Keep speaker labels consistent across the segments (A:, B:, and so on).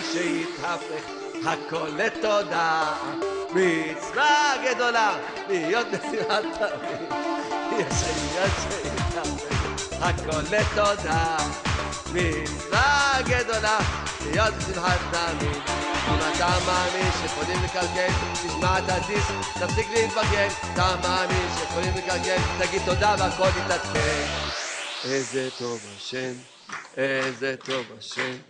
A: עניין שהתהפך הכל לתודה. מצווה גדולה להיות נשיאת תמיד. יש עניין הכל לתודה. מצווה גדולה להיות בשמחת תמיד. אם אתה מאמין שיכולים לקלקל תשמע את הדיסק תפסיק להתבגן. אתה מאמין שיכולים לקלקל תגיד תודה והכל יתעדכן. איזה טוב השם איזה טוב השם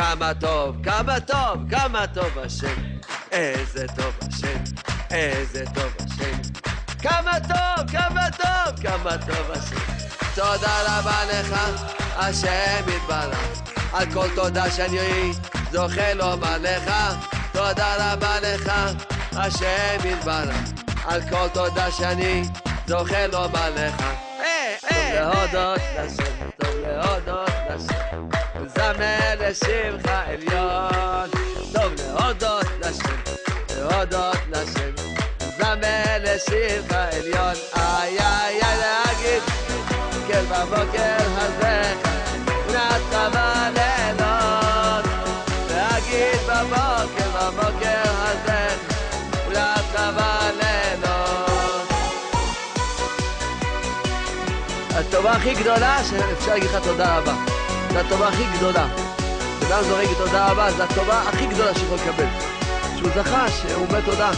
A: כמה טוב, כמה טוב, כמה טוב השם. איזה טוב השם, איזה טוב השם. כמה טוב, כמה טוב, כמה טוב השם. תודה רבה לך, השם יתברך. על כל תודה שאני זוכה לומר לך. תודה רבה לך, השם יתברך. על כל תודה שאני זוכה לומר לך. טוב להודות לשם, טוב להודות לשם. זמר לשמך עליון, טוב להודות לשם, להודות לשם, זמר לשמך עליון, איי איי איי להגיד, כן בבוקר הזה, נתך בלילות, הטובה הכי גדולה שאפשר להגיד לך תודה רבה. זו הטובה הכי גדולה. כשאדם זורק תודה רבה, זו הטובה הכי גדולה שיכול לקבל. שהוא זכה, שהוא אומר תודה.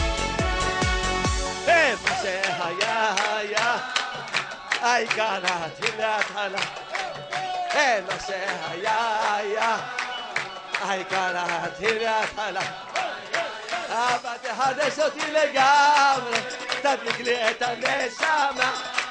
A: מה שהיה היה, העיקר להתחיל להתחלה. מה שהיה היה, העיקר להתחיל להתחלה. אבא תחדש אותי לגמרי, תדליק לי את הנשמה.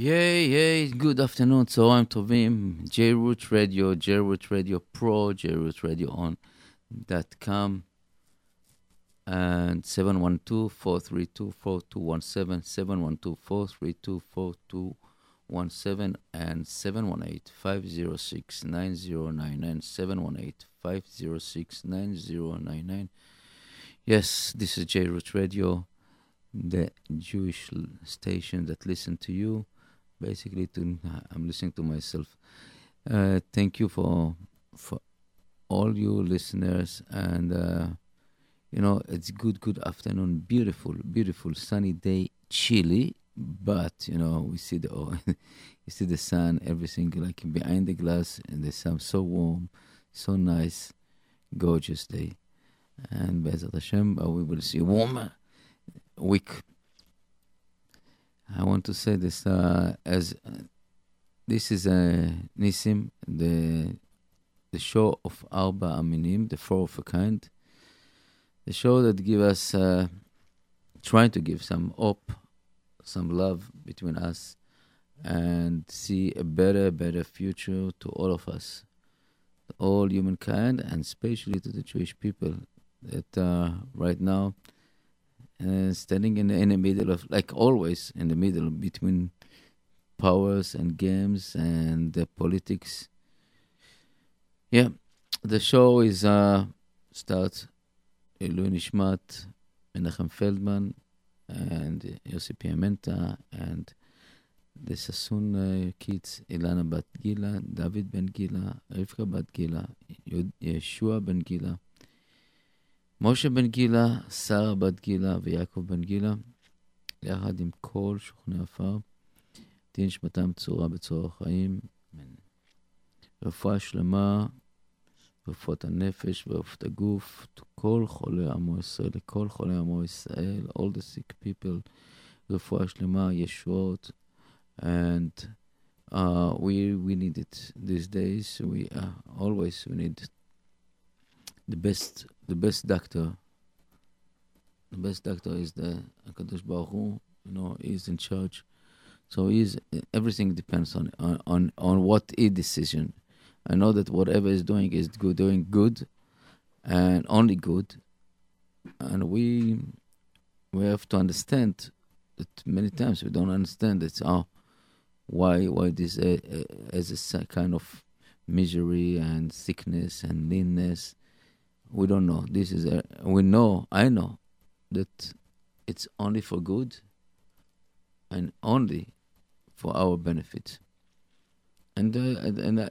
B: ייי, ייי, good afternoon, צהריים טובים, J-Root Radio, J-Root Radio Pro, J-Root Radio On.com, and 712-432-4217, 712-432-4217, and 718-506-9099, 718-506-9099. Yes, this is J-Root Radio, the Jewish l- station that listen to you basically to I'm listening to myself. Uh, thank you for for all you listeners and uh, you know it's good good afternoon. Beautiful beautiful sunny day chilly but you know we see the oh, you see the sun everything like behind the glass and the sun so warm so nice gorgeous day. And Bezat Hashem uh, we will see warmer week I want to say this uh, as uh, this is uh, Nissim, the the show of Arba Aminim, the four of a kind, the show that give us uh, trying to give some hope, some love between us, and see a better, better future to all of us, all humankind, and especially to the Jewish people that uh, right now uh, standing in the, in the middle of, like always, in the middle between powers and games and the politics. Yeah, the show is uh starts Elu Nishmat, Menachem Feldman, and Yossi Piamenta, and the Sassoon uh, kids, Ilana Bat Gila, David Ben Gila, Rivka Bat Gila, Yeshua Ben Gila, משה בן גילה, שרה בת גילה ויעקב בן גילה, יחד עם כל שוכני עפר, תהיה נשמתם צורה בצור החיים. אמן. רפואה שלמה רפואת הנפש ורפואת הגוף, כל חולי עמו ישראל, לכל חולי עמו ישראל, all the sick people, רפואה שלמה, ישועות, and uh, we we need it these days. We uh, always we need the best the best doctor. The best doctor is the Hakadosh Baruch Hu. You know, he's in charge. So he's everything depends on on on what he decision. I know that whatever he's doing is good, doing good, and only good. And we we have to understand that many times we don't understand it. Oh, why why this uh, as a kind of misery and sickness and leanness. We don't know. This is a, we know. I know that it's only for good and only for our benefit. And uh, and uh,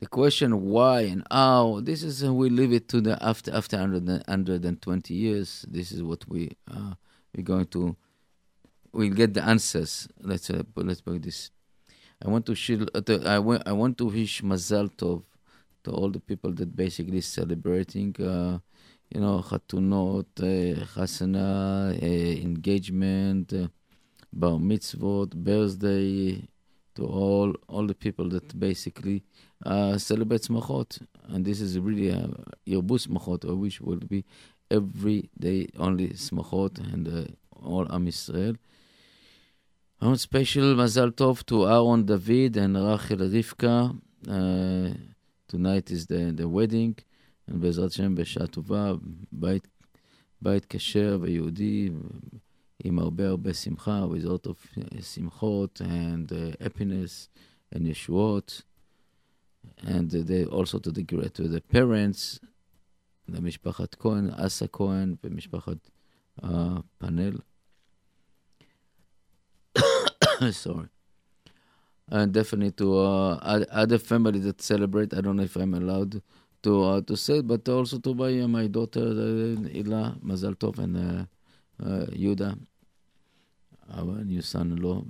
B: the question why and how this is uh, we leave it to the after after 100, 120 years. This is what we uh, we're going to we'll get the answers. Let's uh, let's put this. I want to shil, uh, I want I want to wish Mazal Tov to all the people that basically celebrating, uh, you know, chatunot, uh, chasana, uh, engagement, uh, bar mitzvot, birthday, to all all the people that basically uh, celebrate smachot, and this is really a yerbus smachot. I wish will be every day only smachot and uh, all Am Yisrael. I want special Mazal Tov to Aaron David and Rachel Rivka. Uh, tonight is the, the wedding, and בעזרת השם בשעה טובה, בית, בית כשר ויהודי, עם הרבה הרבה שמחה, with a lot of שמחות and uh, happiness and ישועות. And uh, they also to the, to the parents, למשפחת כהן, אסא כהן ומשפחת uh, פאנל. sorry. And definitely to uh, other family that celebrate. I don't know if I'm allowed to uh, to say, it, but also to my uh, my daughter uh, Ila Mazal Tov and uh, uh, Yuda, our new son-in-law.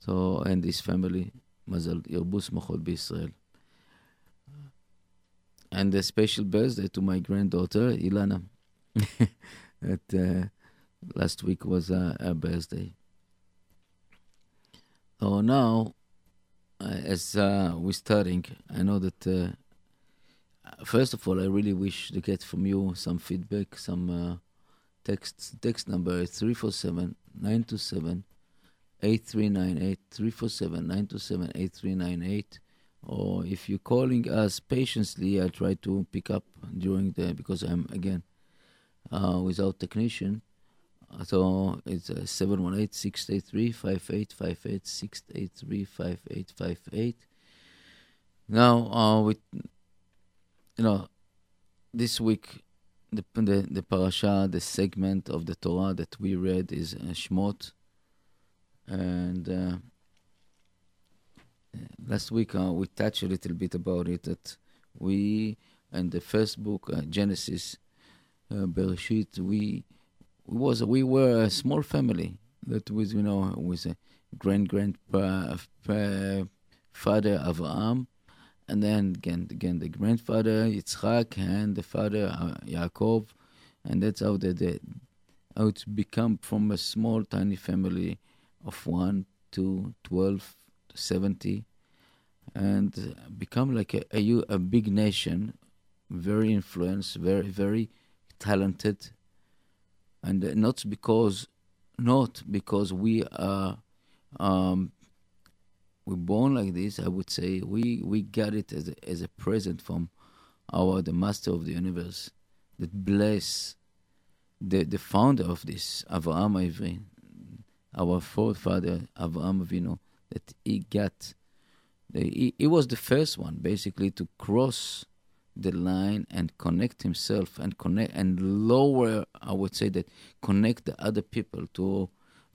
B: So and his family, Mazal Yerbus Machol B'Israel. And a special birthday to my granddaughter Ilana. that uh, last week was uh, her birthday. So now, uh, as uh, we're starting, I know that uh, first of all, I really wish to get from you some feedback, some uh, text. Text number is 347 927 8398. 347 927 8398. Or if you're calling us patiently, I'll try to pick up during the, because I'm again uh, without technician. So it's uh, 718 683 5858 683 5858. Now, uh, with, you know, this week, the, the, the parasha, the segment of the Torah that we read is uh, Shmot. And uh, last week uh, we touched a little bit about it that we, in the first book, uh, Genesis, uh, Bereshit, we was we were a small family that was you know was a grand grand father Avraham, and then again again the grandfather Yitzchak and the father uh, Yaakov, and that's how they, they how it's become from a small tiny family of one to twelve to seventy, and become like a, a, a big nation, very influenced, very very talented and not because not because we are um, we're born like this. I would say we we got it as a, as a present from our the master of the universe that bless the the founder of this Avraham Ivri, our forefather Avraham Avinu, that he got. The, he, he was the first one basically to cross the line and connect himself and connect and lower, I would say that connect the other people to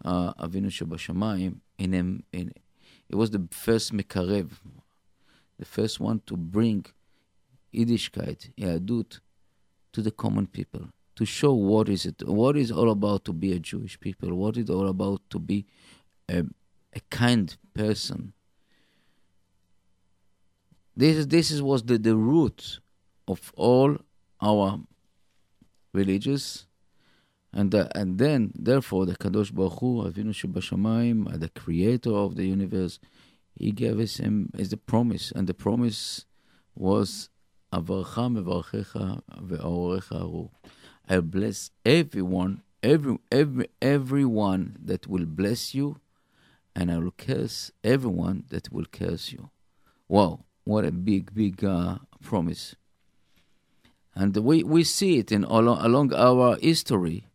B: uh, Avinu Shebashamayim in him. In, it was the first Mekarev, the first one to bring Yiddishkeit, Yahadut, to the common people, to show what is it, what is all about to be a Jewish people, what is all about to be a, a kind person, This this is, was the, the root of all our religious and uh, and then therefore the Kadosh Baruch Hu Avinu Shebashamayim, the creator of the universe, he gave us him as a promise and the promise was Avarcha mevarchecha. I bless everyone, every every everyone that will bless you, and I will curse everyone that will curse you. Wow, what a big, big uh, promise! And we we see it in all along our history.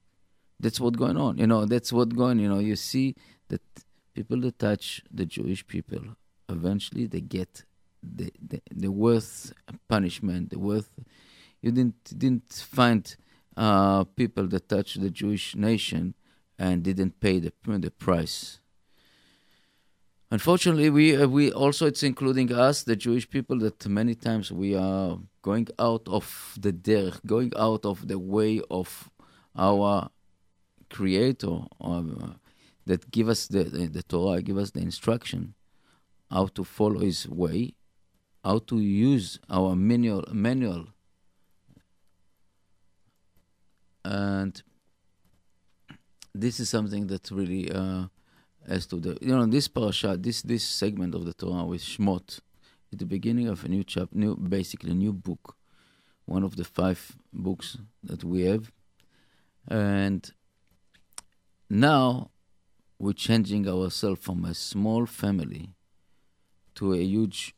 B: That's what's going on. You know, that's what's going. You know, you see that people that touch the Jewish people eventually they get the, the, the worth punishment, the worth. You didn't didn't find uh, people that touched the Jewish nation and didn't pay the the price. Unfortunately, we uh, we also it's including us, the Jewish people, that many times we are going out of the derech, going out of the way of our Creator, uh, that give us the, the, the Torah, give us the instruction how to follow His way, how to use our manual manual. And this is something that really uh, has to the you know this parasha this this segment of the Torah with Shmot the beginning of a new chapter new basically new book one of the five books that we have. And now we're changing ourselves from a small family to a huge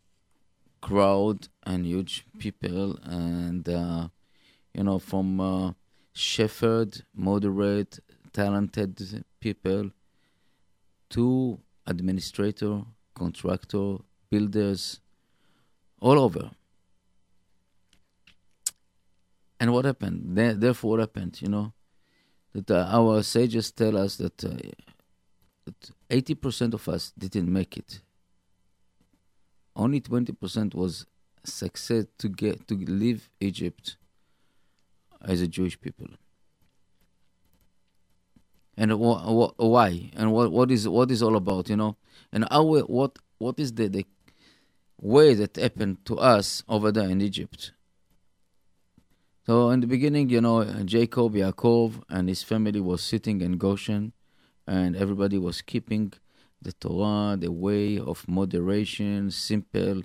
B: crowd and huge people and uh, you know from uh, shepherd moderate talented people to administrator contractor builders all over and what happened therefore what happened you know that uh, our sages tell us that, uh, that 80% of us didn't make it only 20% was success to get to leave Egypt as a Jewish people. And wh- wh- why? And what what is what is all about? You know, and how what what is the, the way that happened to us over there in Egypt? So in the beginning, you know, Jacob, Yaakov, and his family was sitting in Goshen, and everybody was keeping the Torah, the way of moderation, simple,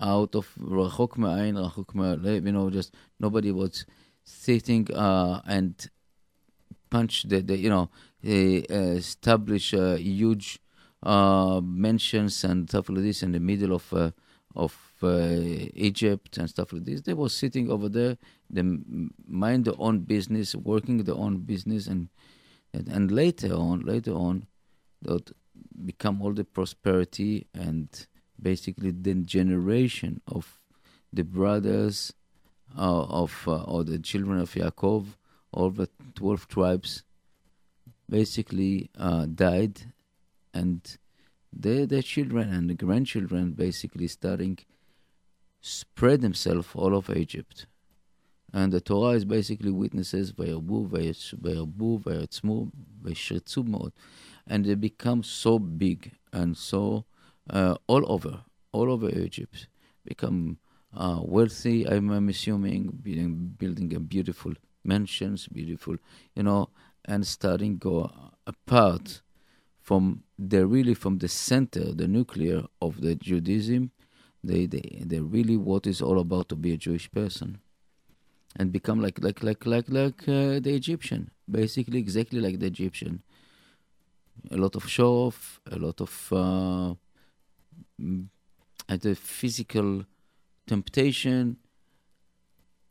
B: out of rachok ma'ayin, rachok you know, just nobody was sitting uh, and punch the, the you know, uh, establish a huge uh, mentions and stuff like this in the middle of uh, of uh, Egypt and stuff like this. They were sitting over there, they mind their own business, working their own business, and and, and later on, later on, that become all the prosperity and basically the generation of the brothers uh, of uh, or the children of Yaakov, all the twelve tribes, basically uh, died, and their, their children and the grandchildren basically starting spread themselves all over Egypt. And the Torah is basically witnesses, Vayerbu, Vayerbu, Vayetzmu, Vayshirtzu And they become so big and so uh, all over, all over Egypt. Become uh, wealthy, I'm, I'm assuming, building, building a beautiful mansions, beautiful, you know, and starting go apart from the really from the center, the nuclear of the Judaism. They they they really what is all about to be a Jewish person, and become like like like like like uh, the Egyptian, basically exactly like the Egyptian a lot of show off, a lot of uh, the physical temptation,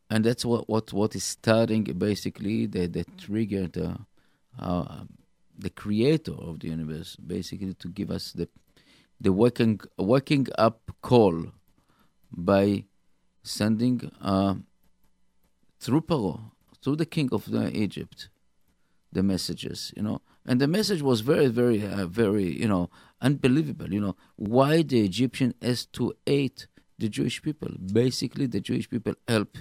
B: and that's what what what is starting basically the the trigger the uh, the creator of the universe basically to give us the the waking waking up call by sending uh, through Paro, through the king of the Egypt, the messages, you know, and the message was very, very, uh, very, you know, unbelievable. You know, why the Egyptian has to hate the Jewish people? Basically, the Jewish people help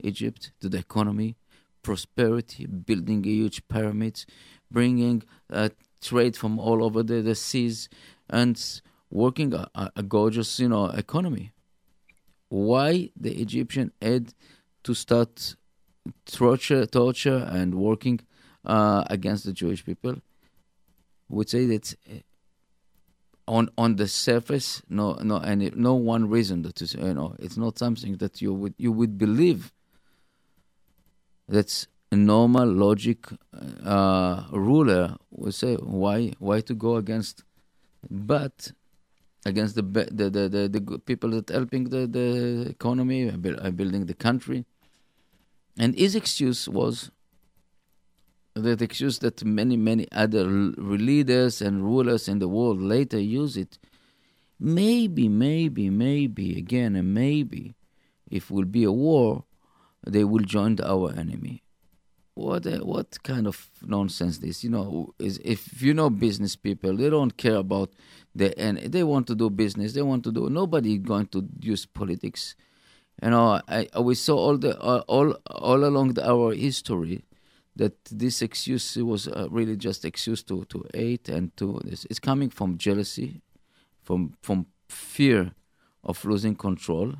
B: Egypt to the economy, prosperity, building huge pyramids, bringing uh, trade from all over the, the seas, and working a, a gorgeous, you know, economy. why the Egyptian had to start torture, torture and working uh, against the Jewish people. Would say that uh, on on the surface, no, no, and no one reason that is, you know, it's not something that you would you would believe. That's normal logic uh, ruler would say why why to go against, but against the the the, the, the people that helping the the economy, are building the country, and his excuse was that excuse that many, many other leaders and rulers in the world later use it. Maybe, maybe, maybe, again, and maybe, if will be a war, they will join our enemy. What uh, what kind of nonsense this? You know, is if you know business people, they don't care about the and they want to do business. They want to do. Nobody going to use politics. You know, I, we saw all the uh, all all along the, our history that this excuse was uh, really just excuse to to hate and to this. It's coming from jealousy, from from fear of losing control,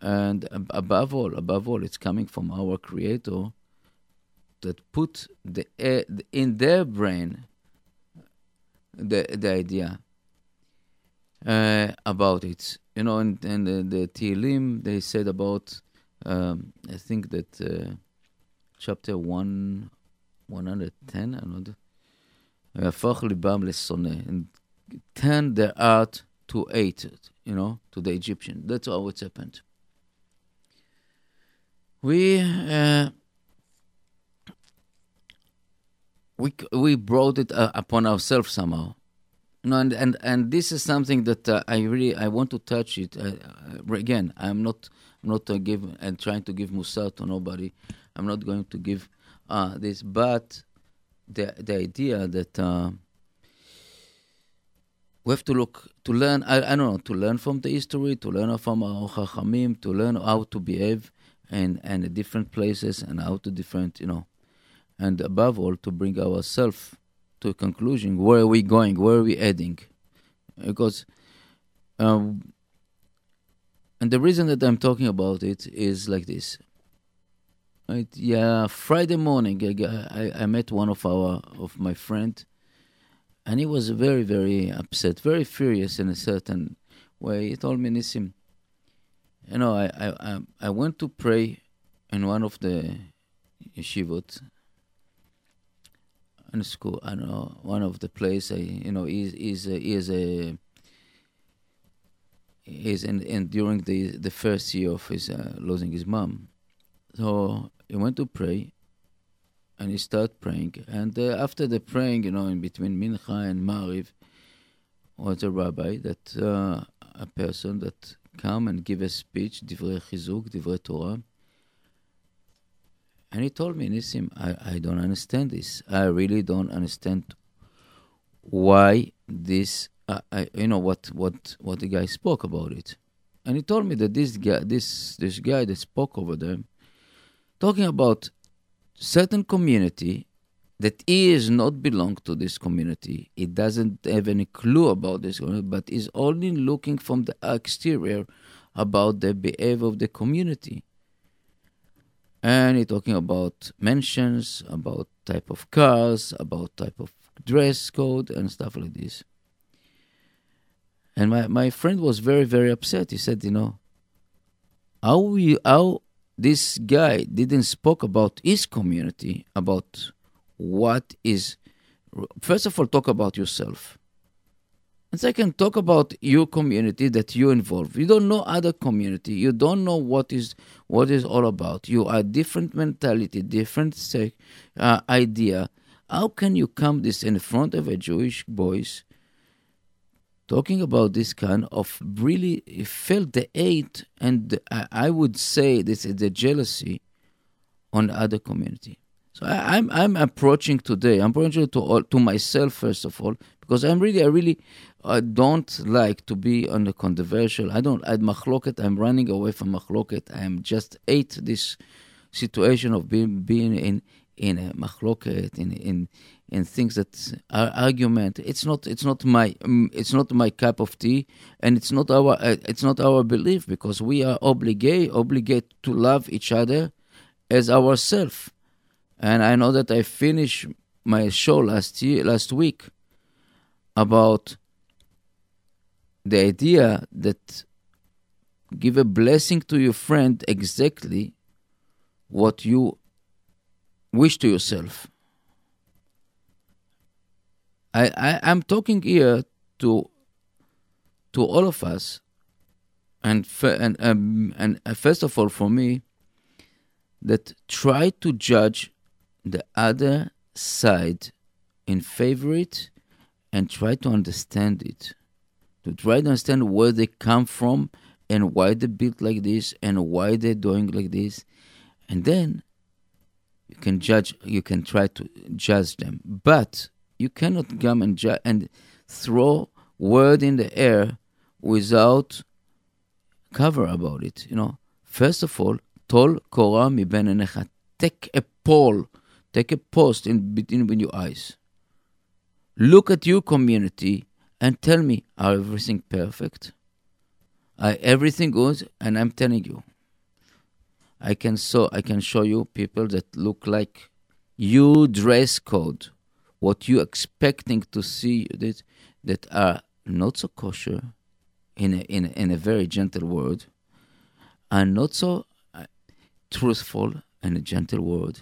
B: and above all, above all, it's coming from our Creator that put the, uh, in their brain the, the idea uh, about it. You know, and, and the, the they said about, um, I think that uh, chapter 1, 110, uh, I don't know. And turn their heart to hate it, you know, to the Egyptian. That's all what's happened. We uh, we, we brought it uh, upon ourselves somehow. No, and, and, and this is something that uh, I really I want to touch it uh, uh again. I'm not I'm not uh, give and trying to give musar to nobody. I'm not going to give uh, this, but the the idea that uh, we have to look to learn. I, I don't know to learn from the history, to learn from our chachamim, to learn how to behave in and different places and how to different you know, and above all to bring ourselves to a conclusion. Where are we going? Where are we heading? Because. Um, and the reason that I'm talking about it is like this. Right? Yeah, Friday morning, I, I, met one of our of my friend, and he was very very upset, very furious in a certain way. He told me, "Nissim, you know, I I I went to pray in one of the yeshivot in school. I know one of the place. I you know is is he is a he's in, in during the the first year of his uh, losing his mom so he went to pray, and he started praying. And uh, after the praying, you know, in between Mincha and Mariv, was a rabbi that uh, a person that come and give a speech, divrei chizuk, divrei Torah. And he told me, Nissim, I, I don't understand this. I really don't understand why this. Uh, I, you know what what what the guy spoke about it, and he told me that this guy, this this guy that spoke over them, talking about certain community that he is not belong to this community. He doesn't have any clue about this but is only looking from the exterior about the behavior of the community. And he's talking about mentions, about type of cars, about type of dress code and stuff like this. And my, my friend was very, very upset. He said, you know, how we how this guy didn't spoke about his community, about what is. First of all, talk about yourself. And second, talk about your community that you involve. You don't know other community. You don't know what is what is all about. You are different mentality, different uh, idea. How can you come this in front of a Jewish boys talking about this kind of really felt the hate and I would say this is the jealousy on the other community. So I, am I'm, I'm approaching today. I'm approaching to all, to myself first of all because I'm really I really I don't like to be on the controversial. I don't at machloket. I'm running away from machloket. I am just hate this situation of being being in in a machloket, in in in things that are argument. It's not it's not my um, it's not my cup of tea, and it's not our uh, it's not our belief because we are obligate obligate to love each other as ourselves. And I know that I finished my show last year last week about the idea that give a blessing to your friend exactly what you wish to yourself. I, I I'm talking here to to all of us, and and um, and uh, first of all for me, that try to judge the other side in favor it, and try to understand it, to try to understand where they come from and why they built like this and why they're doing like this, and then you can judge. You can try to judge them, but you cannot come and, and throw word in the air without cover about it. You know, first of all, tol korah miben enecha. Take a poll, take a post in between with your eyes. Look at your community and tell me, are everything perfect? Are everything good? And I'm telling you, I can so I can show you people that look like you dress code what you're expecting to see that, that are not so kosher, in a, in a, in a very gentle word, are not so uh, truthful in a gentle word.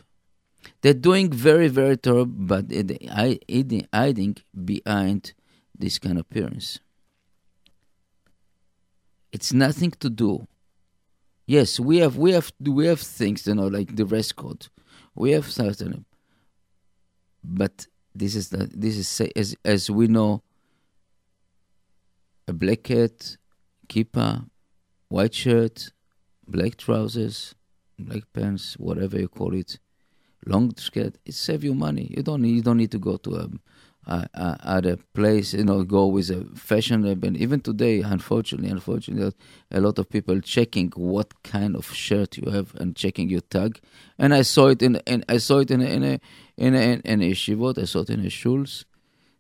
B: They're doing very, very terrible, but hiding, hiding behind this kind of appearance. It's nothing to do. Yes, we have we have we have things, you know, like the dress code. We have certain, but this is the this is as as we know a black hat, kippah, white shirt, black trousers, black pants, whatever you call it, long skirt. It save you money. You don't need you don't need to go to a at a place, you know, go with a fashion. And even today, unfortunately, unfortunately, a lot of people checking what kind of shirt you have and checking your tag. And I saw it in, in I saw it in a, in a in a, in a shivot. I saw it in a shuls.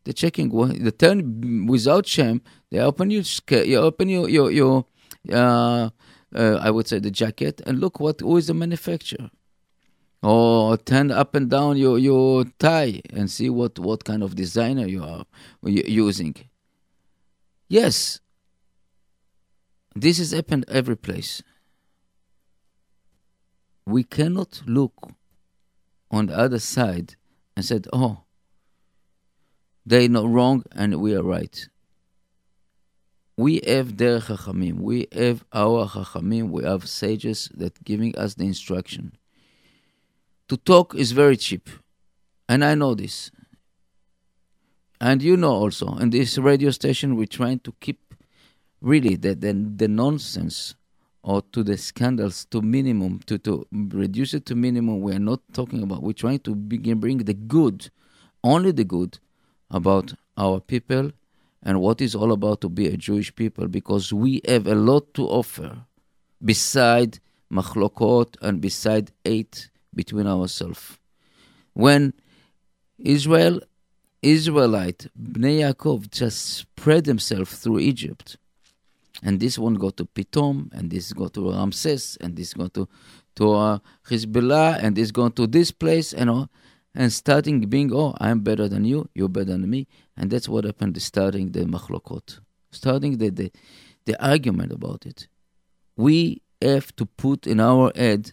B: They're checking the turn without shame. They open your you open your your your. Uh, uh, I would say the jacket and look what who is the manufacturer or turn up and down your, your tie and see what, what kind of designer you are using. Yes, this has happened every place. We cannot look on the other side and said, "Oh, they are wrong and we are right." We have their chachamim. We have our chachamim. We have sages that giving us the instruction to talk is very cheap. And I know this. And you know also, in this radio station, we're trying to keep really the, the, the nonsense or to the scandals to minimum, to, to reduce it to minimum. We're not talking about, we're trying to begin bring the good, only the good, about our people and what is all about to be a Jewish people because we have a lot to offer beside machlokot and beside eight between ourselves. When Israel, Israelite, Bnei Yaakov just spread themselves through Egypt, and this one go to Pitom, and this go to Ramses, and this go to to uh, Hezbollah, and this go to this place, and all, and starting being, oh, I'm better than you, you're better than me, and that's what happened. Starting the machlokot, starting the, the the argument about it. We have to put in our head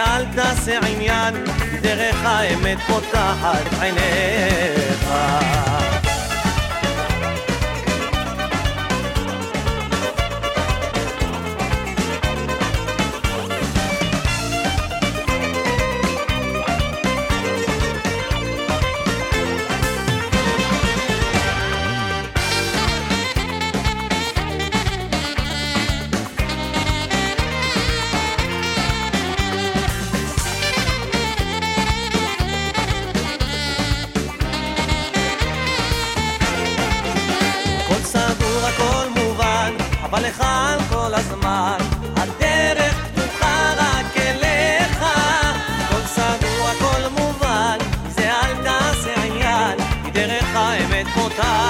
B: אל תעשה עניין, דרך האמת פותחת עיניך.
C: voltar.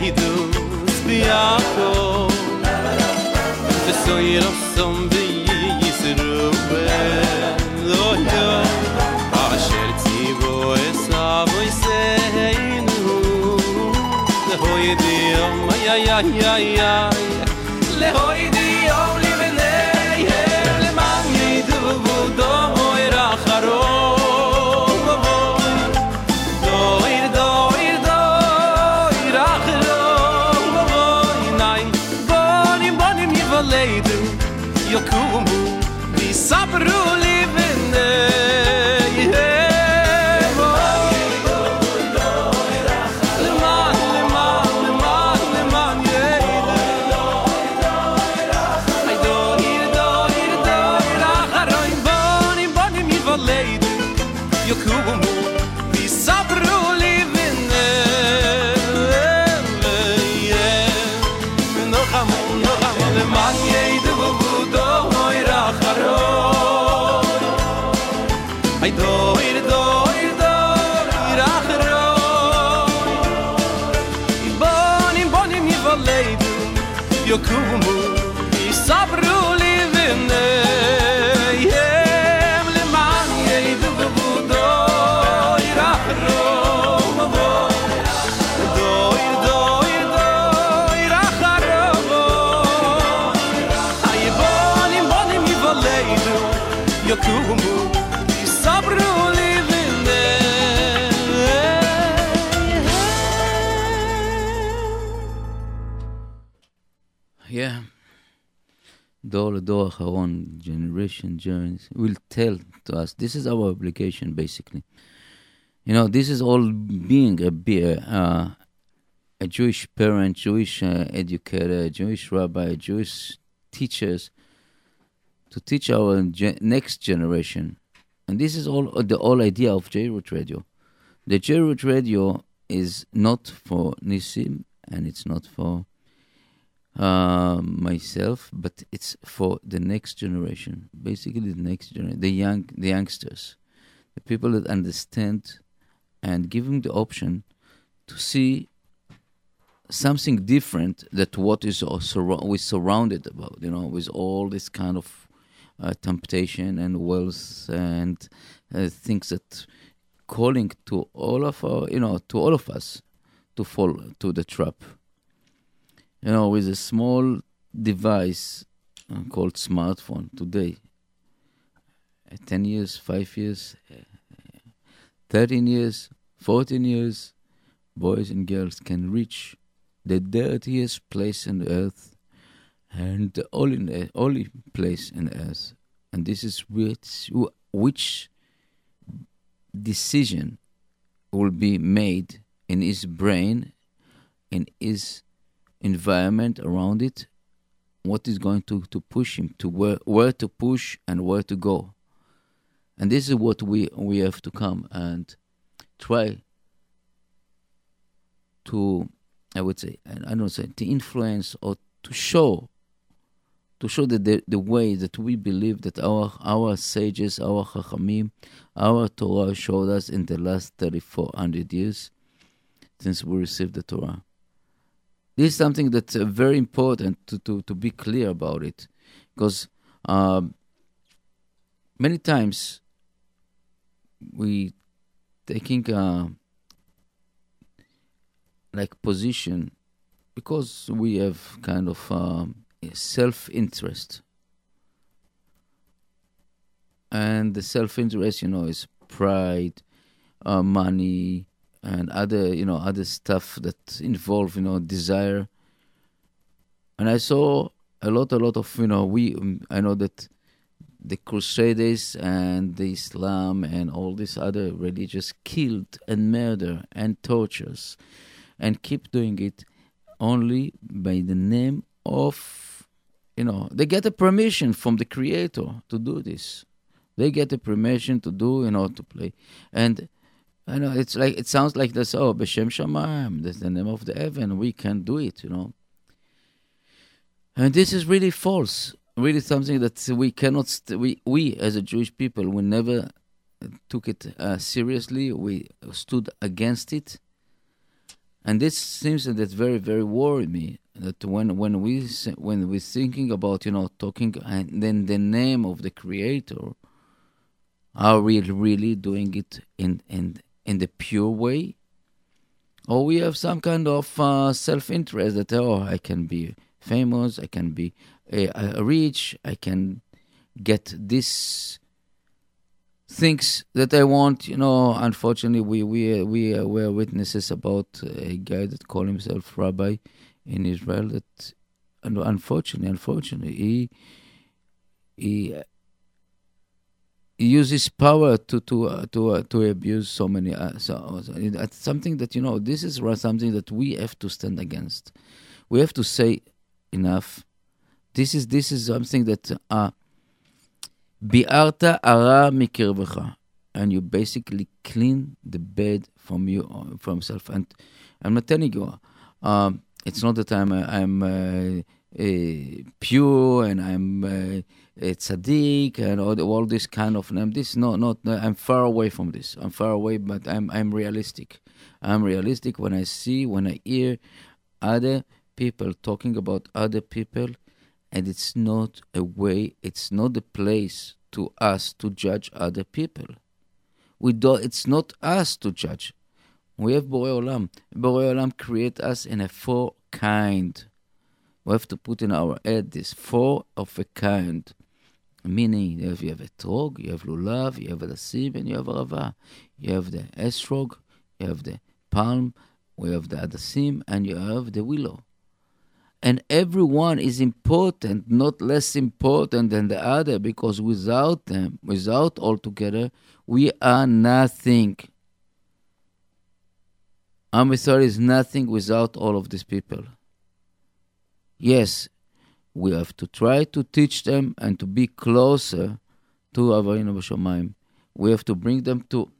C: heidus biako Ve so iro som vi yisru ve Asher tivo es avo yse heinu Le hoi di om ay Lehoy yeah,
B: door to door האחרון, generation journeys, will tell to us. This is our obligation, basically. You know, this is all being a, uh, a Jewish parent, Jewish uh, educator, Jewish rabbi, Jewish teachers, to teach our next generation. And this is all the whole idea of JRoot Radio. The JRoot Radio is not for Nissim and it's not for uh, myself, but it's for the next generation. Basically, the next generation, the young, the youngsters, the people that understand, and give them the option to see something different that what is also we surrounded about. You know, with all this kind of uh, temptation and wealth and uh, things that calling to all of our, you know, to all of us to fall to the trap you know, with a small device uh, called smartphone today. Uh, 10 years, 5 years, uh, 13 years, 14 years, boys and girls can reach the dirtiest place on earth and the only, only place on earth. And this is which, which decision will be made in his brain, in his environment around it, what is going to, to push him to where where to push and where to go. And this is what we we have to come and try to I would say I don't say to influence or to show to show that the, the way that we believe that our our sages, our chachamim, our Torah showed us in the last thirty four hundred years since we received the Torah. This is something that's uh, very important to, to, to be clear about it, because um, many times we taking uh, like position because we have kind of um, self interest, and the self interest, you know, is pride, uh, money, and other you know other stuff that involve you know desire. And i saw a lot a lot of you know we um, i know that the crusaders and the islam and all these other religions killed and murder and tortures and keep doing it only by the name of you know they get a permission from the creator to do this. They get a permission to do you know to play. And I know it's like it sounds like this. Oh, b'shem shamayim, that's the name of the heaven. We can do it, you know. And this is really false. Really, something that we cannot. St- we we as a Jewish people, we never took it uh, seriously. We stood against it, and this seems that very very worried me. That when when we when we're thinking about you know talking and then the name of the Creator, are we really doing it in in in the pure way? Or we have some kind of uh, self interest that, oh, I can be famous, I can be uh, rich, I can get this things that I want. You know, unfortunately, we we we uh, were witnesses about a guy that called himself rabbi in Israel. That, and unfortunately, unfortunately, he he uses power to to uh, to uh, to abuse so many. Uh, so, it's something that you know. This is something that we have to stand against. We have to say enough. This is this is something that uh, bi'arta ara mikirvecha, and you basically clean the bed from you from self. And I'm not telling you, um, it's not that I'm I'm uh, uh, pure and I'm uh, tzaddik and all, all this kind of name. This no, not I'm far away from this. I'm far away, but I'm I'm realistic. I'm realistic when I see when I hear other people talking about other people, and it's not a way. It's not the place to us to judge other people. We do. It's not us to judge. We have Borei Olam. Borei Olam create us in a four kind. We have to put in our head this four of a kind. Meaning, you have, you have a trog, you have lulav, you have a sim, and you have rava. You have the estrog, you have the palm, we have the adasim, and you have the willow. And everyone is important, not less important than the other, because without them, without all together, we are nothing. Am Yisrael is nothing without all of these people. Yes, we have to try to teach them and to be closer to Avinu Shebashamayim. We have to bring them to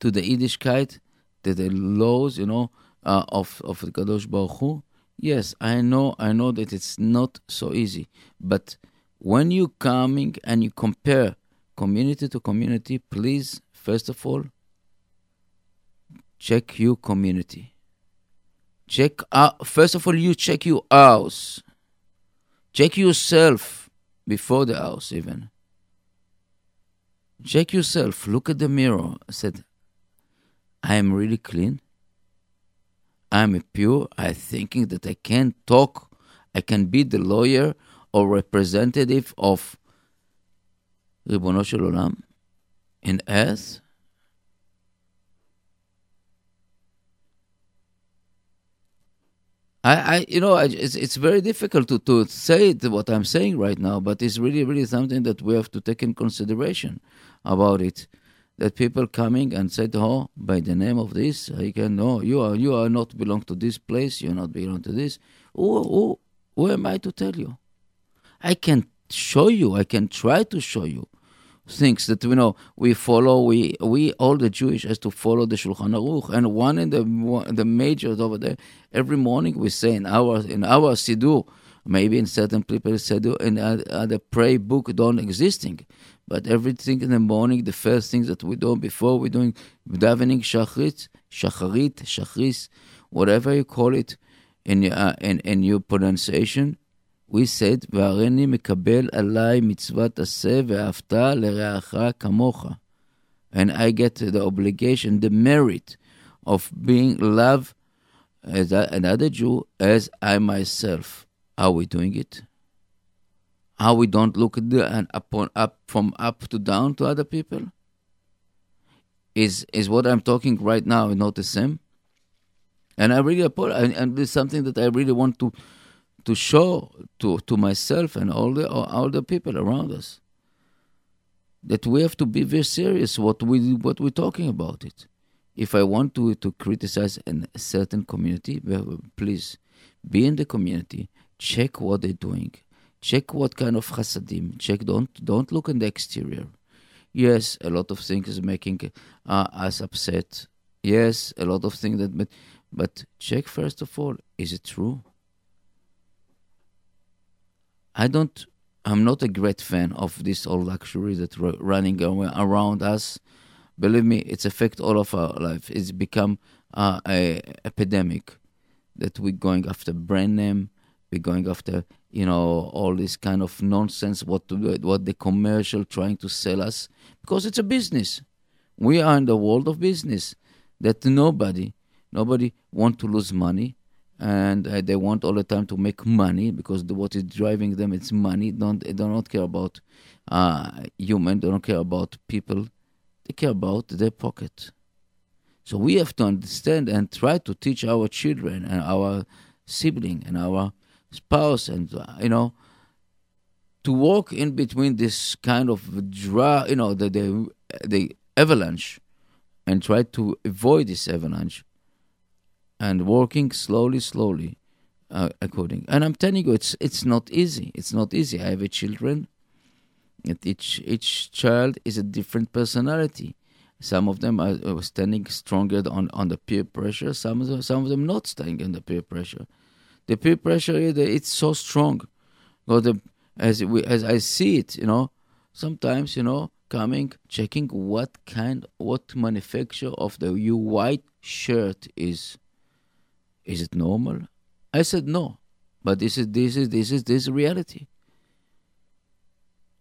B: to the Yiddishkeit, to the laws, you know, uh, of of the Kadosh Baruch Hu. Yes, I know, I know that it's not so easy, but when you coming and you compare community to community, please, first of all, check your community. Check out, first of all, you check your house. Check yourself before the house, even. Check yourself. Look at the mirror. I said, I am really clean. I'm pure. I'm thinking that I can talk. I can be the lawyer or representative of Ribono Shel Olam in earth. I, I, you know, I, it's it's very difficult to, to say it, what I'm saying right now, but it's really, really something that we have to take in consideration about it. That people coming and said, "Oh, by the name of this, I can no, you are you are not belong to this place, you are not belong to this." Who, who, who am I to tell you? I can show you. I can try to show you things that you know we follow. We we all the Jewish has to follow the Shulchan Aruch, and one in the the majors over there. Every morning we say in our in our siddur, maybe in certain people's siddur, in other prayer book don't existing, but everything in the morning, the first things that we do before we doing davening shachrit, shacharit, shachris, whatever you call it, in uh, in in your pronunciation we said, והריני מקבל עליי מצוות עשה ואהבת לרעך כמוך. And I get the obligation, the merit of being loved as another Jew as I myself. Are we doing it? How we don't look at the, and upon up from up to down to other people? Is is what I'm talking right now not the same? And I really and, and this is something that I really want to to show to, to myself and all the all the people around us that we have to be very serious what we what we're talking about it. If I want to to criticize an, a certain community, please be in the community, check what they're doing, check what kind of chasadim, check don't don't look in the exterior. Yes, a lot of things is making uh, us upset. Yes, a lot of things that, but, but check first of all, is it true? I don't. I'm not a great fan of this old luxury that's running around us. Believe me, it's affect all of our life. It's become uh, a epidemic that we're going after brand name. We're going after you know all this kind of nonsense. What what the commercial trying to sell us because it's a business. We are in the world of business. That nobody nobody want to lose money and uh, they want all the time to make money because the, what is driving them is money. Don't they do not care about uh, human. They don't care about people. They care about their pocket. So we have to understand and try to teach our children and our sibling and our spouse and uh, you know to walk in between this kind of dra you know the the, the avalanche and try to avoid this avalanche and working slowly, slowly, uh, according. And I'm telling you, it's it's not easy. It's not easy. I have a children. Each each child is a different personality. Some of them are, standing stronger on, on the peer pressure. Some of them, some of them not staying under peer pressure. The peer pressure, it's so strong. But the, as we, as I see it, you know, sometimes, you know, coming, checking what kind, what manufacture of the you white shirt is. Is it normal? I said no, but this is this is this is this reality.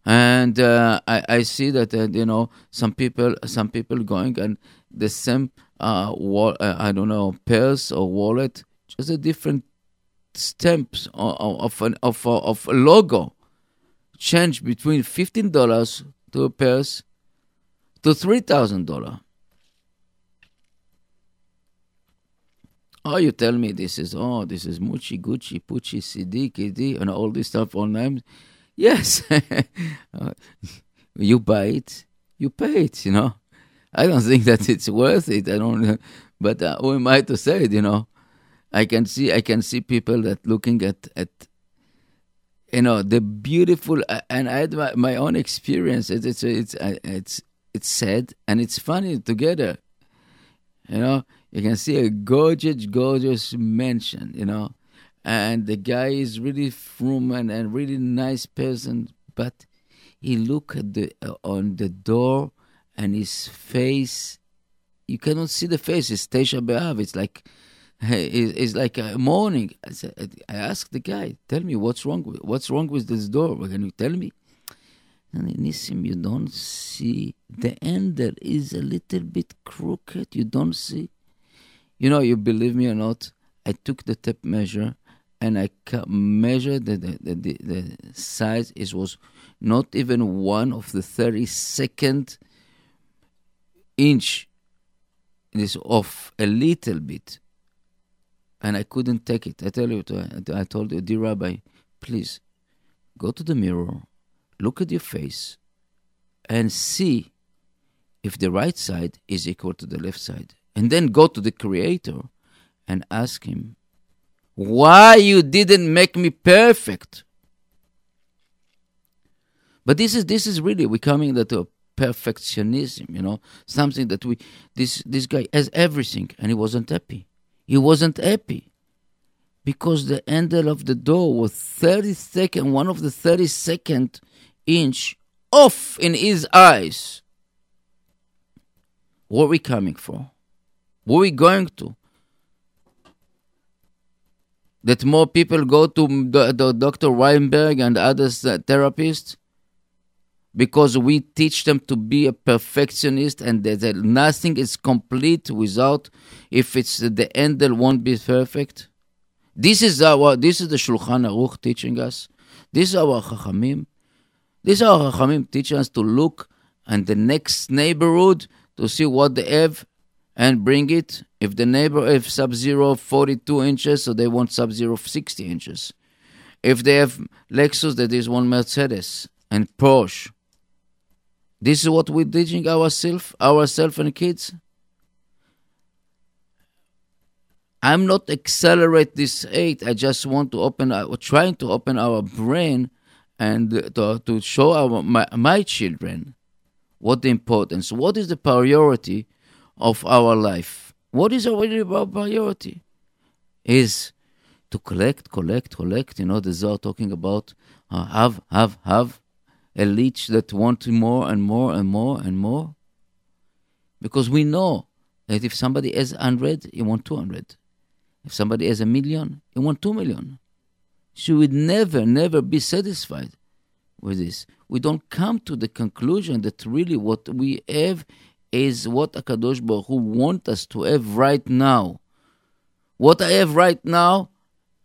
B: And uh, I I see that uh, you know some people some people going and the same uh, wall, uh, I don't know purse or wallet, just a different stamps of of an, of, of a logo change between fifteen dollars to a purse to three thousand dollar. Oh, you tell me this is oh this is Muchi Gucci Pucci CD KD and all this stuff all names. Yes, uh, you buy it, you pay it. You know, I don't think that it's worth it. I don't, but uh, who am I to say it? You know, I can see I can see people that looking at at you know the beautiful and I had my, my own experience. It's it's it's it's it's sad and it's funny together. You know, you can see a gorgeous, gorgeous mansion. You know, and the guy is really from and, and really nice person, but he look at the uh, on the door and his face. You cannot see the face. It's Tisha B'Av. It's like it's like a mourning. I said, I asked the guy, "Tell me what's wrong with what's wrong with this door? Can you tell me?" And Nissim, you don't see the end. There is a little bit crooked. You don't see. You know, you believe me or not? I took the tape measure and I measured the the, the, the size. It was not even one of the thirty second inch. It is off a little bit and I couldn't take it. I tell you, I told you, dear Rabbi, please go to the mirror, look at your face, and see if the right side is equal to the left side. And then go to the Creator and ask Him, why you didn't make me perfect? But this is this is really we're coming to perfectionism, you know, something that we this this guy has everything and he wasn't happy. He wasn't happy because the handle of the door was 30 second, one of the 32nd inch off in his eyes. What are we coming for? Where we going to? That more people go to the, Dr. Weinberg and other therapists? because we teach them to be a perfectionist and that nothing is complete without if it's the end that won't be perfect this is our this is the shulchan aruch teaching us this is our chachamim this is our chachamim teaching us to look and the next neighborhood to see what they have and bring it if the neighbor have sub-zero 42 inches so they want sub-zero 60 inches if they have lexus that is one mercedes and porsche this is what we're teaching ourselves, ourselves and kids. I'm not accelerate this eight. I just want to open, uh, trying to open our brain and to, to show our my, my children what the importance, what is the priority of our life. What is our priority? Is to collect, collect, collect. You know, the Zohar talking about uh, have, have, have, a leech that wants more and more and more and more? Because we know that if somebody has 100, he wants 200. If somebody has a million, he wants 2 million. She would never, never be satisfied with this. We don't come to the conclusion that really what we have is what Akadosh Baruch Hu wants us to have right now. What I have right now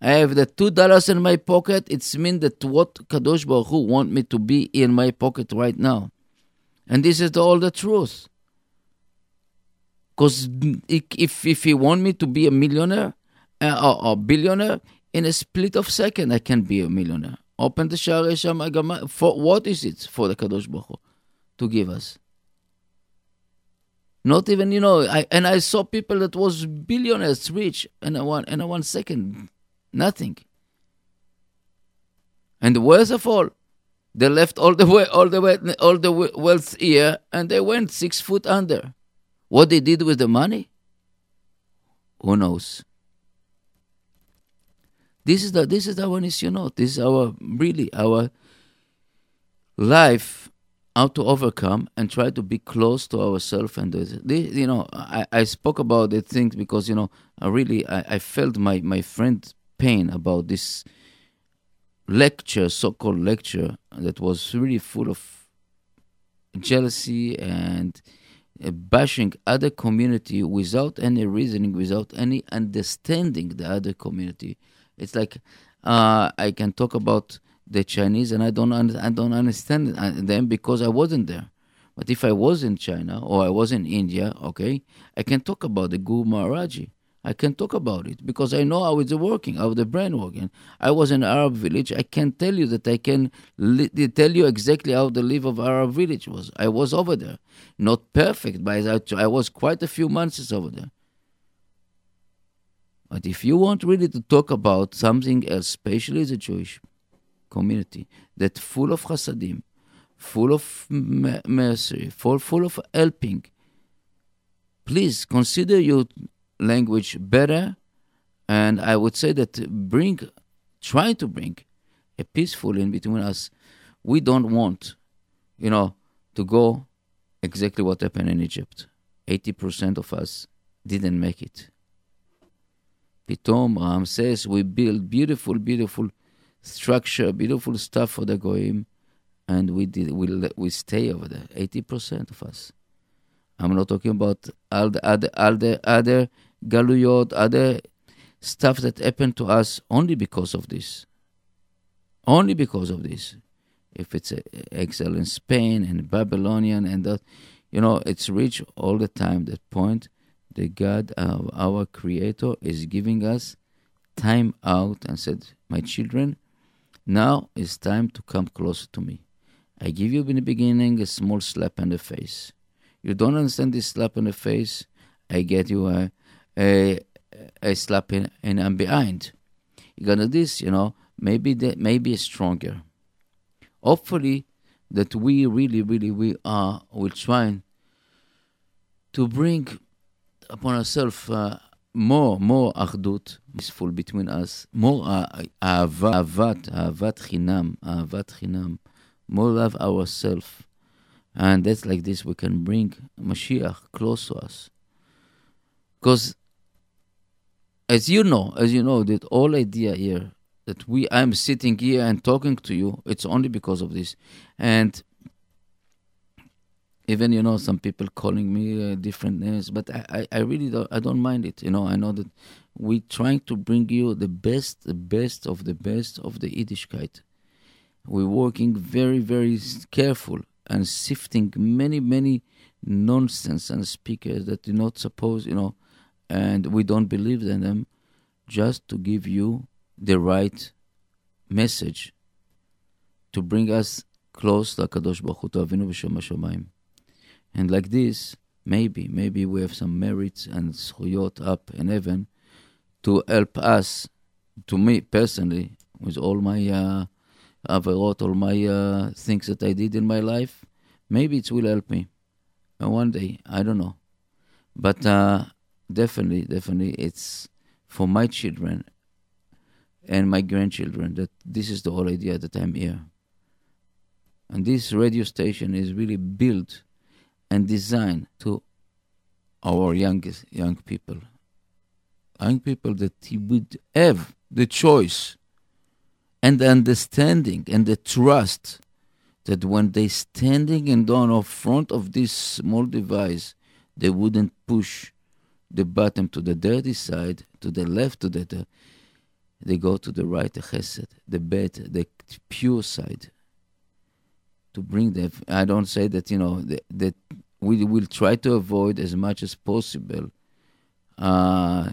B: I have the two dollars in my pocket. It's mean that what Kadosh Baruch Hu want me to be in my pocket right now, and this is all the truth. Because if if he want me to be a millionaire uh, or a billionaire in a split of second, I can be a millionaire. Open the Shari For what is it for the Kadosh Baruch Hu to give us? Not even you know. I and I saw people that was billionaires rich in a one in a one second Nothing. And worst of all, they left all the way, all the way, all the wealth here, and they went six foot under. What they did with the money, who knows? This is the this is our nisyonot. This is our really our life how to overcome and try to be close to ourselves and this, you know I, I spoke about the things because you know I really I, I felt my my friend pain about this lecture so-called lecture that was really full of jealousy and uh, bashing other community without any reasoning without any understanding the other community. It's like uh, i can talk about the Chinese, and I don't I don't understand uh, them because I wasn't there. But if I was in China or I was in India, okay, I can talk about the Guru Maharaji. I can talk about it because I know how it's working, how the brain working. I was in Arab village. I can tell you that I can li- tell you exactly how the life of Arab village was. I was over there, not perfect, but I was quite a few months over there. But if you want really to talk about something else, especially the Jewish community that full of chasadim, full of mercy, full, full of helping, please consider your language better. And I would say that bring, try to bring a peaceful in between us. We don't want, you know, to go exactly what happened in Egypt. 80% of us didn't make it. Pitom, Ramses, we build beautiful, beautiful structure, beautiful stuff for the goyim, and we did we we stay over there. Eighty percent of us. I'm not talking about all the other all the other galuyot, other stuff that happened to us only because of this. Only because of this. If it's exile in Spain and Babylonian and that, you know, it's reached all the time that point The God, of our Creator, is giving us time out and said, My children, now it's time to come closer to me. I give you in the beginning a small slap in the face. You don't understand this slap in the face, I get you a, a, a slap in, and behind. You gonna this, you know, maybe that maybe stronger. Hopefully that we really, really we are will trying to bring upon ourselves uh, more, more אחדות, peaceful between us, more אהבה, אהבת, אהבת חינם, אהבת חינם, more love ourselves. And that's like this, we can bring Mashiach close to us. Because as you know, as you know, that all idea here that we I'm sitting here and talking to you, it's only because of this. And even you know some people calling me uh, different names but I, I, I, really don't i don't mind it you know i know that we're trying to bring you the best the best of the best of the yiddishkeit we're working very very careful and sifting many many nonsense and speakers that do not suppose you know and we don't believe in them just to give you the right message to bring us close to Akadosh Baruch Hu, Avinu Shebashamayim. And like this, maybe, maybe we have some merits and zchuyot up in heaven to help us, to me personally, with all my uh, averot, all my uh, things that I did in my life. Maybe it will help me. And one day, I don't know. But uh, definitely, definitely, it's for my children and my grandchildren that this is the whole idea that I'm here. And this radio station is really built and design to our youngest young people, young people that he would have the choice and the understanding and the trust that when they standing and on in front of this small device, they wouldn't push the button to the dirty side, to the left, to the, they go to the right, the chesed, the bad, the pure side to bring them. I don't say that you know that, that we will try to avoid as much as possible uh,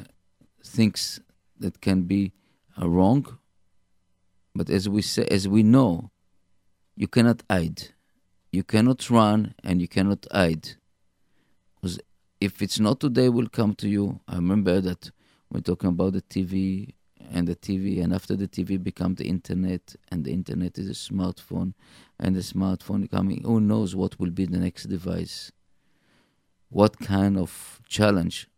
B: things that can be uh, wrong. But as we say, as we know, you cannot hide. You cannot run and you cannot hide. Because if it's not today, will come to you. I remember that we're talking about the TV and the TV, and after the TV become the internet, and the internet is a smartphone, and the smartphone coming, who knows what will be the next device? What kind of challenge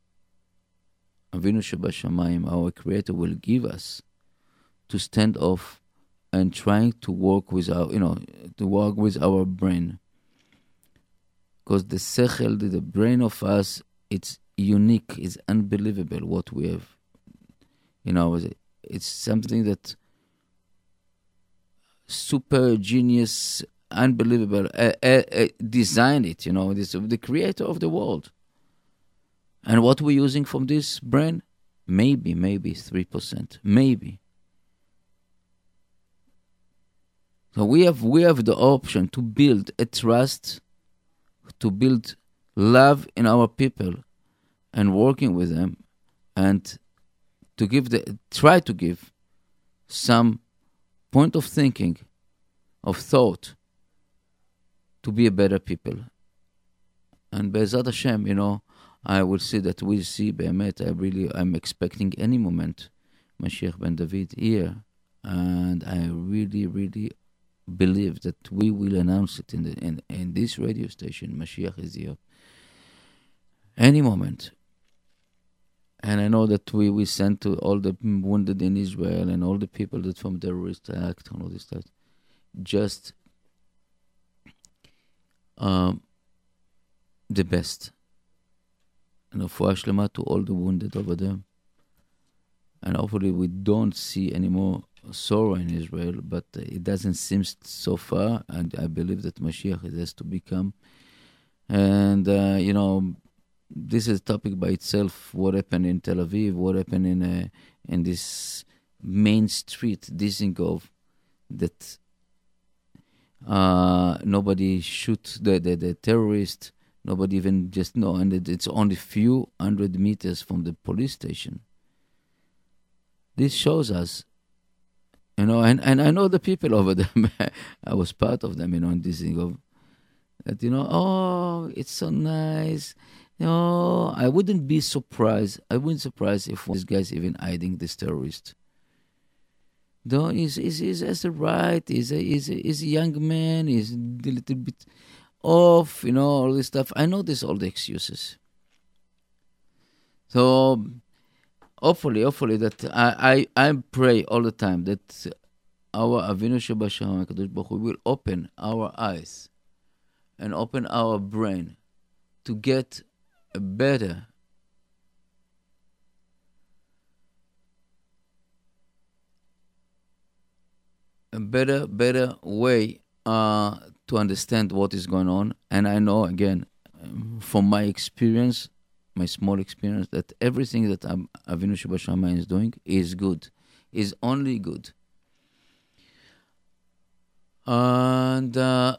B: Avinu Shebashamayim, our Creator, will give us to stand off and trying to work with our, you know, to work with our brain. Because the sechel, the brain of us, it's unique, it's unbelievable what we have. You know, it's something that super genius, unbelievable, uh, uh, uh, designed it, you know, this, the creator of the world. And what we're using from this brain? Maybe, maybe 3%. Maybe. So we have we have the option to build a trust, to build love in our people, and working with them, and to give the try to give some point of thinking, of thought, to be a better people. And Be'ezat Hashem, you know, I will see that we see Be'emet, I really, I'm expecting any moment Mashiach ben David here. And I really, really believe that we will announce it in, the, in, in this radio station, Mashiach is here. Any moment. And I know that we, we sent to all the wounded in Israel and all the people that from terrorist act and all this stuff. Just um, the best. And refuah shlema to all the wounded over there. And hopefully we don't see any more sorrow in Israel, but it doesn't seem so far. And I believe that Mashiach has to become. And, uh, you know, this is a topic by itself. What happened in Tel Aviv? What happened in uh, in this main street, Dizengoff, that uh, nobody shoot the, the, the terrorist. Nobody even just know, and it, it's only few hundred meters from the police station. This shows us, you know, and, and I know the people over there. I was part of them, you know, in Dizengoff. That you know, oh, it's so nice no, I wouldn't be surprised. I wouldn't surprise if this guy's even hiding this terrorist. No, he's, he's, he's has the right. He's a, he's, a, he's a young man. He's a little bit off, you know, all this stuff. I know this all the excuses. So hopefully, hopefully that I, I, I pray all the time that our Avinu Shabasham Hakadosh Baruch will open our eyes and open our brain to get a better. A better better way uh, to understand what is going on. And i know again um, from my experience my small experience that everything that avinu Shebashama is doing is good is only good. And uh,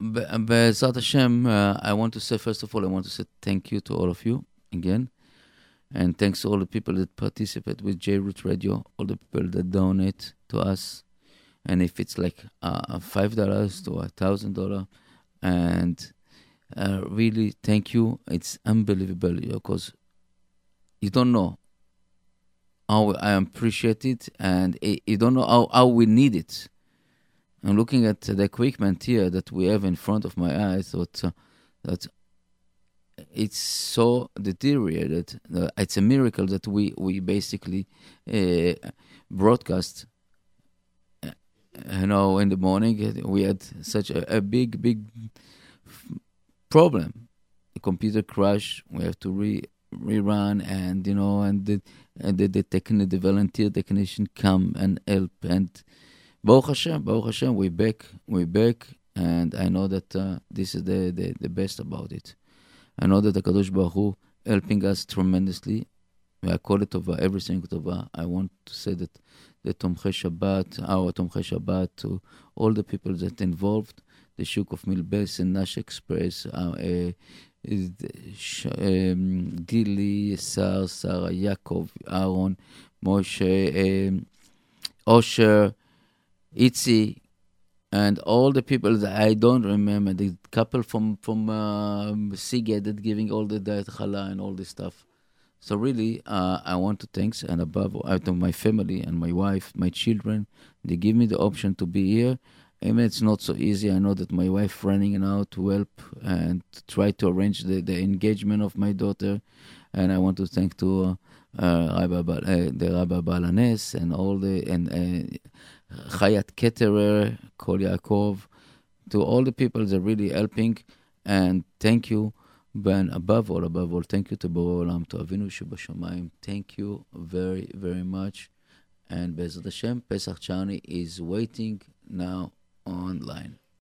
B: Be'ezat Hashem, uh, I want to say, first of all, I want to say thank you to all of you again. And thanks to all the people that participate with JRoot Radio, all the people that donate to us. And if it's like uh, $5 to a $1,000, and uh, really thank you. It's unbelievable because you don't know how I appreciate it, and you don't know how, how we need it. I'm looking at the equipment here that we have in front of my eyes. That uh, that it's so deteriorated. Uh, it's a miracle that we we basically uh, broadcast. Uh, you know, in the morning we had such a, a big big problem. The computer crash. We have to re rerun, and you know, and the and the the, techni- the volunteer technician come and help and Baruch Hashem, Baruch Hashem, we back, we back, and I know that uh, this is the, the, the best about it. I know that the Kadosh Baruch Hu helping us tremendously. I call it over every single tova. I want to say that the Tomchei Shabbat, our Tomchei Shabbat, to all the people that involved, the Shuk of Milbes and Nash Express, uh, uh, um, Gili, Sar, Sarah, Yaakov, Aaron, Moshe, um, Osher, Itzi, and all the people that I don't remember, the couple from from uh, that giving all the diet challah and all this stuff. So really, uh, I want to thanks and above all, to my family and my wife, my children. They give me the option to be here. I mean, it's not so easy. I know that my wife running now to help and try to arrange the, the engagement of my daughter, and I want to thank to uh, uh, the Rabbi Balanes and all the and Chayat Ketterer, Kol Yaakov, to all the people that are really helping, and thank you. And above all, above all, thank you to Borei Olam, to Avinu Shebashamayim. Thank you very, very much. And Bezrat Hashem, Pesach Chani is waiting now online.